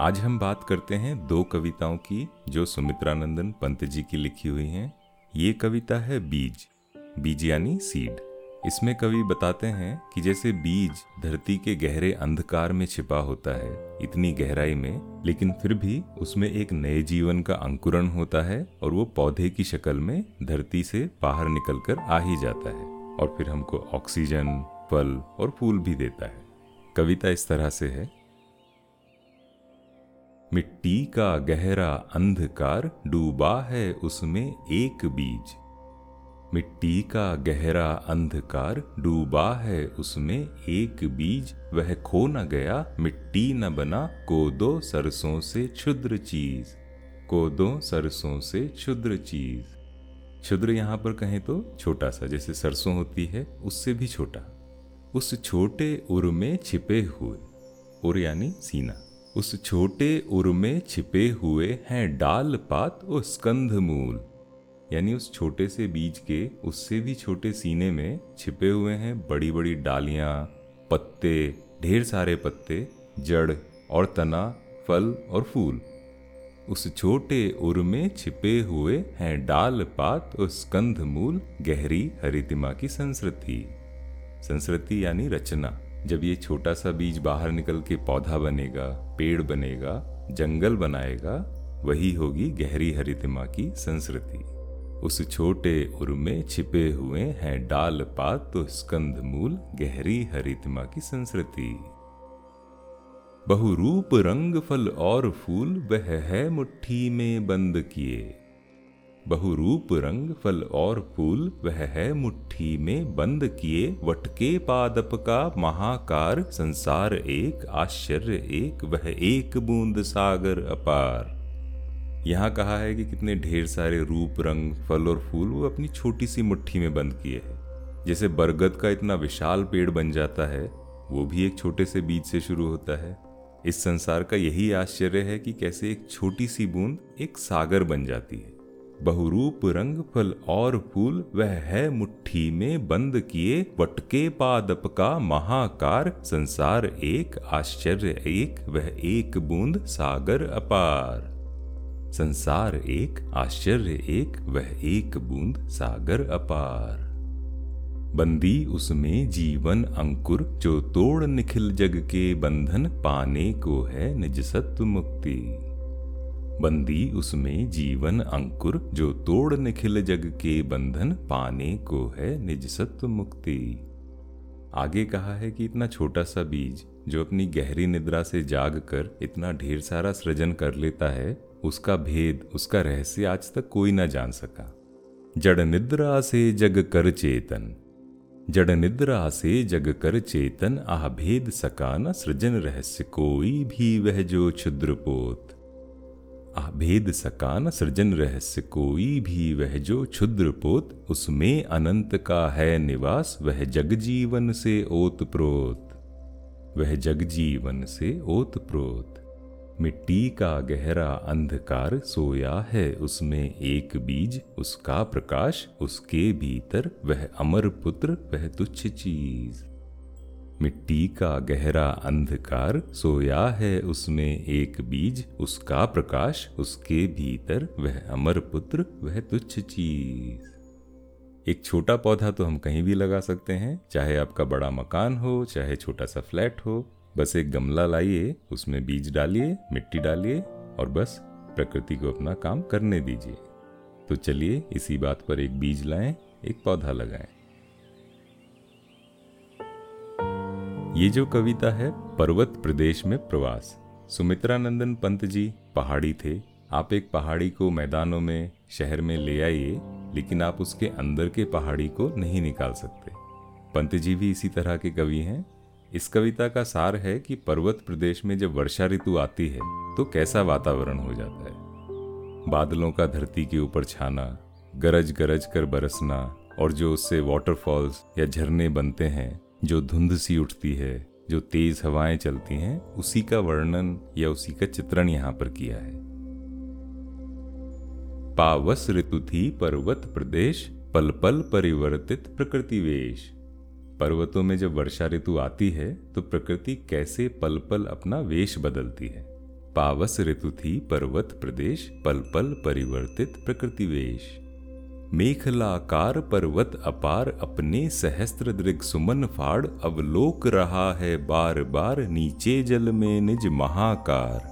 आज हम बात करते हैं दो कविताओं की, जो सुमित्रानंदन पंत जी की लिखी हुई हैं। ये कविता है बीज बीज यानी सीड। इसमें कवि बताते हैं कि जैसे बीज धरती के गहरे अंधकार में छिपा होता है, इतनी गहराई में, लेकिन फिर भी उसमें एक नए जीवन का अंकुरण होता है और वो पौधे की शक्ल में धरती से बाहर निकलकर आ ही जाता है और फिर हमको ऑक्सीजन, फल और फूल भी देता है। कविता इस तरह से है। मिट्टी का गहरा अंधकार डूबा है उसमें एक बीज। मिट्टी का गहरा अंधकार डूबा है उसमें एक बीज। वह खो न गया, मिट्टी न बना, कोदो सरसों से क्षुद्र चीज़। कोदो सरसों से क्षुद्र चीज़। क्षुद्र यहाँ पर कहें तो छोटा सा, जैसे सरसों होती है, उससे भी छोटा। उस छोटे उर में छिपे हुए। उर यानी सीना। उस छोटे उर में छिपे हुए हैं डाल पात और स्कंध मूल। यानी उस छोटे से बीज के, उससे भी छोटे सीने में छिपे हुए हैं बड़ी बड़ी डालियाँ, पत्ते, ढेर सारे पत्ते, जड़ और तना, फल और फूल। उस छोटे उर में छिपे हुए हैं डाल पात और स्कंध मूल गहरी हरितिमा की संस्कृति। संस्कृति यानी रचना। जब ये छोटा सा बीज बाहर निकल के पौधा बनेगा, पेड़ बनेगा, जंगल बनाएगा, वही होगी गहरी हरितिमा की संस्कृति। उस छोटे उर में छिपे हुए हैं डाल, पात तो स्कंद, मूल, गहरी हरितिमा की संस्कृति। बहुरूप रंग फल और फूल वह है मुट्ठी में बंद किए। बहुरूप रंग फल और फूल, वह है मुट्ठी में बंद किए वटके पादप का महाकार, संसार एक, आश्चर्य एक, वह एक बूंद सागर अपार। यहाँ कहा है कि कितने ढेर सारे रूप रंग फल और फूल वो अपनी छोटी सी मुट्ठी में बंद किए हैं। जैसे बरगद का इतना विशाल पेड़ बन जाता है, वो भी एक छोटे से बीज से शुरू होता है। इस संसार का यही आश्चर्य है कि कैसे एक छोटी सी बूंद एक सागर बन जाती है। बहुरूप रंग फल और फूल वह है मुट्ठी में बंद किए वटके पादप का महाकार। संसार एक, आश्चर्य एक, वह एक बूंद सागर अपार। संसार एक, आश्चर्य एक, वह एक बूंद सागर अपार। बंदी उसमें जीवन अंकुर, जो तोड़ निखिल जग के बंधन, पाने को है निज सत्व मुक्ति। बंदी उसमें जीवन अंकुर, जो तोड़ निखिल जग के बंधन पाने को है निज सत्व मुक्ति। आगे कहा है कि इतना छोटा सा बीज, जो अपनी गहरी निद्रा से जाग कर इतना ढेर सारा सृजन कर लेता है, उसका भेद, उसका रहस्य आज तक कोई ना जान सका। जड़ निद्रा से जग कर चेतन। जड़ निद्रा से जग कर चेतन, आह भेद सका न सृजन रहस्य कोई भी, वह जो क्षुद्र पोत अभेद सकान सृजन रहस्य कोई भी वह जो क्षुद्र पोत, उसमें अनंत का है निवास, वह जग जीवन से ओत प्रोत। वह जग जीवन से ओत प्रोत। मिट्टी का गहरा अंधकार सोया है, उसमें एक बीज, उसका प्रकाश, उसके भीतर वह अमर पुत्र, वह तुच्छ चीज़। मिट्टी का गहरा अंधकार सोया है उसमें एक बीज, उसका प्रकाश, उसके भीतर वह अमर पुत्र, वह तुच्छ चीज़। एक छोटा पौधा तो हम कहीं भी लगा सकते हैं, चाहे आपका बड़ा मकान हो, चाहे छोटा सा फ्लैट हो। बस एक गमला लाइए, उसमें बीज डालिए, मिट्टी डालिए और बस प्रकृति को अपना काम करने दीजिए। तो चलिए, इसी बात पर एक बीज लाएँ, एक पौधा लगाएँ। ये जो कविता है, पर्वत प्रदेश में प्रवास। सुमित्रानंदन पंत जी पहाड़ी थे। आप एक पहाड़ी को मैदानों में, शहर में ले आइए, लेकिन आप उसके अंदर के पहाड़ी को नहीं निकाल सकते। पंत जी भी इसी तरह के कवि हैं। इस कविता का सार है कि पर्वत प्रदेश में जब वर्षा ऋतु आती है तो कैसा वातावरण हो जाता है। बादलों का धरती के ऊपर छाना गरज गरज कर बरसना, और जो उससे वाटरफॉल्स या झरने बनते हैं जो धुंध सी उठती है, जो तेज हवाएँ चलती हैं, उसी का वर्णन या उसी का चित्रण यहाँ पर किया है। पावस ऋतु थी पर्वत प्रदेश पल पल परिवर्तित प्रकृति वेश। पर्वतों में जब वर्षा ऋतु आती है तो प्रकृति कैसे पल पल अपना वेश बदलती है? पावस ऋतु थी पर्वत प्रदेश पल पल परिवर्तित प्रकृतिवेश मेखलाकार पर्वत अपार अपने सहस्त्र दृग सुमन फाड़ अवलोक रहा है बार बार नीचे जल में निज महाकार।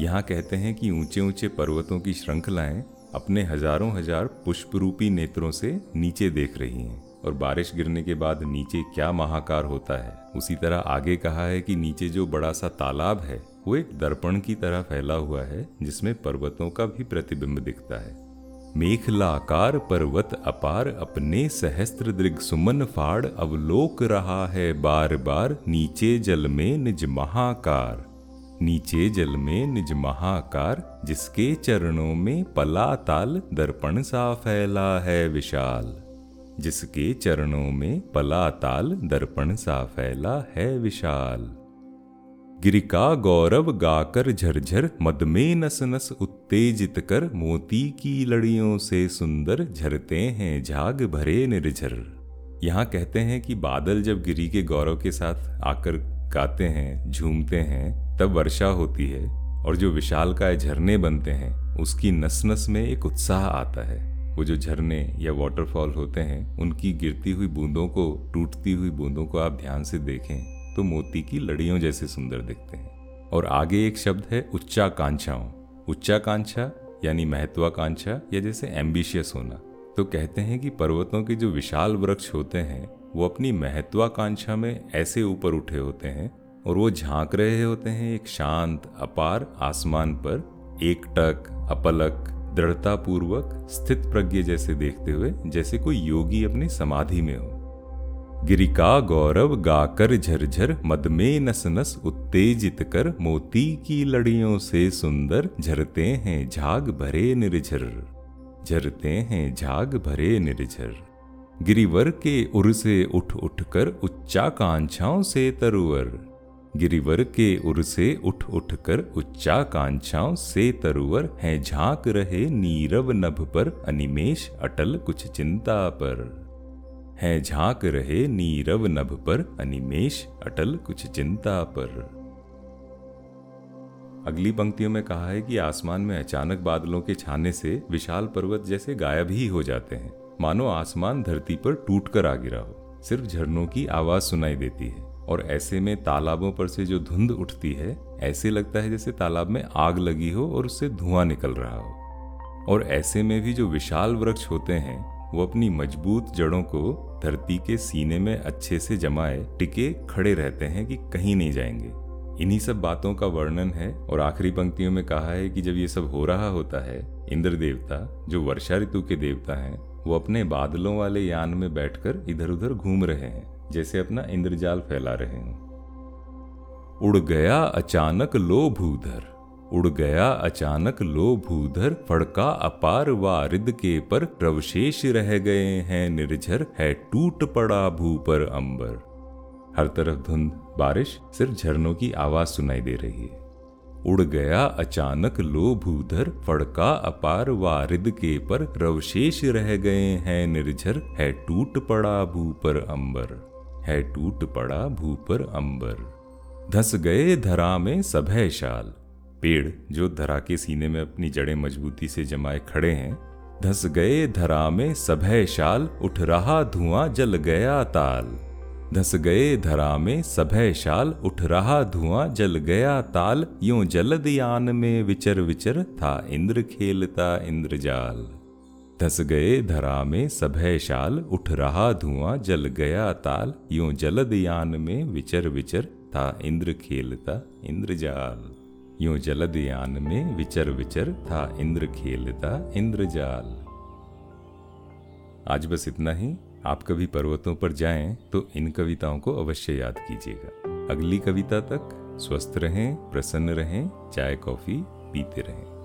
यहाँ कहते हैं कि ऊँचे ऊँचे पर्वतों की श्रृंखलाएँ अपने हज़ारों हज़ार पुष्परूपी नेत्रों से नीचे देख रही हैं। और बारिश गिरने के बाद नीचे क्या महाकार होता है? उसी तरह आगे कहा है कि नीचे जो बड़ा सा तालाब है, वो एक दर्पण की तरह फैला हुआ है, जिसमें पर्वतों का भी प्रतिबिंब दिखता है। मेखलाकार पर्वत अपार अपने सहस्त्र दृग सुमन फाड़, अवलोक रहा है बार बार नीचे जल में निज महाकार। नीचे जल में निज महाकार, जिसके चरणों में पलाताल दर्पण सा फैला है विशाल। जिसके चरणों में पलाताल दर्पण सा फैला है विशाल। गिरिका गौरव गाकर झरझर मद में नस नस उत्तेजित कर, मोती की लड़ियों से सुंदर झरते हैं झाग भरे निर्झर। यहाँ कहते हैं कि बादल जब गिरी के गौरव के साथ आकर गाते हैं, झूमते हैं, तब वर्षा होती है और जो विशाल का झरने बनते हैं, उसकी नस नस में एक उत्साह आता है। वो जो झरने या वाटरफॉल होते हैं, उनकी गिरती हुई बूंदों को, टूटती हुई बूंदों को आप ध्यान से देखें। तो मोती की लड़ियों जैसे सुंदर दिखते हैं। और आगे एक शब्द है, उच्चाकांक्षाओं। उच्चाकांक्षा यानी महत्वाकांक्षा या जैसे एम्बिशियस होना। तो कहते हैं कि पर्वतों के जो विशाल वृक्ष होते हैं, वो अपनी महत्वाकांक्षा में ऐसे ऊपर उठे होते हैं और वो झाँक रहे होते हैं एक शांत, अपार आसमान पर एक टक अपलक दृढ़ता पूर्वक स्थित प्रज्ञ जैसे देखते हुए, जैसे कोई योगी अपनी समाधि में हो। गिरिका गौरव गाकर झरझर मद में नस नस उत्तेजित कर, मोती की लड़ियों से सुंदर, झरते हैं झाग भरे निर्झर। झरते हैं झाग भरे निर्झर। गिरिवर के उर से उठ उठ कर उच्चाकांक्षाओं से तरुवर। गिरिवर के उर से उठ उठ कर उच्चाकांक्षाओं से तरुवर। है झाँक रहे नीरव नभ पर अनिमेश अटल कुछ चिंता पर। है झाँक रहे नीरव नभ पर, अनिमेश अटल कुछ चिंता पर। अगली पंक्तियों में कहा है कि आसमान में अचानक बादलों के छाने से विशाल पर्वत जैसे गायब ही हो जाते हैं। मानो आसमान धरती पर टूट कर आ गिरा हो। सिर्फ़ झरनों की आवाज़ सुनाई देती है और ऐसे में तालाबों पर से जो धुंध उठती है, ऐसे लगता है जैसे तालाब में आग लगी हो और उससे धुआँ निकल रहा हो। और ऐसे में भी जो विशाल वृक्ष होते हैं वो अपनी मज़बूत जड़ों को धरती के सीने में अच्छे से जमाए, टिके, खड़े रहते हैं कि कहीं नहीं जाएँगे। इन्हीं सब बातों का वर्णन है और आखिरी पंक्तियों में कहा है कि जब ये सब हो रहा होता है इंद्र देवता जो वर्षा ऋतु के देवता हैं, वो अपने बादलों वाले यान में बैठकर इधर उधर घूम रहे हैं, जैसे अपना इंद्रजाल फैला रहे हैं। उड़ गया अचानक लो भूधर उड़ गया अचानक लो भूधर फड़का अपार वारिद के पर, प्रवशेष रह गए हैं निर्झर, है टूट पड़ा भू पर अंबर। हर तरफ़ धुंध, बारिश, सिर्फ़ झरनों की आवाज़ सुनाई दे रही है। उड़ गया अचानक लो भूधर फड़का अपार वारिद के पर रवशेष रह गए हैं निर्झर, है टूट पड़ा भू पर अंबर। है टूट पड़ा भू पर अंबर। धस गए धरा में सभय शाल। पेड़ जो धरा के सीने में अपनी जड़ें मजबूती से जमाए खड़े हैं, धस गए धरा में सभय शाल, उठ रहा धुआँ, जल गया ताल। धस गए धरा में सभय शाल, उठ रहा धुआँ, जल गया ताल। यूँ जलद यान में विचर विचर था इंद्र खेलता इंद्रजाल धस गए धरा में सभय शाल, उठ रहा धुआँ, जल गया ताल। यूँ जलद यान में विचर विचर था इंद्र खेलता इंद्रजाल यूँ जलद यान में विचर विचर था इंद्र खेलता इंद्रजाल। आज बस इतना ही। आप कभी पर्वतों पर जाएँ तो इन कविताओं को अवश्य याद कीजिएगा। अगली कविता तक स्वस्थ रहें, प्रसन्न रहें, चाय, कॉफ़ी पीते रहें।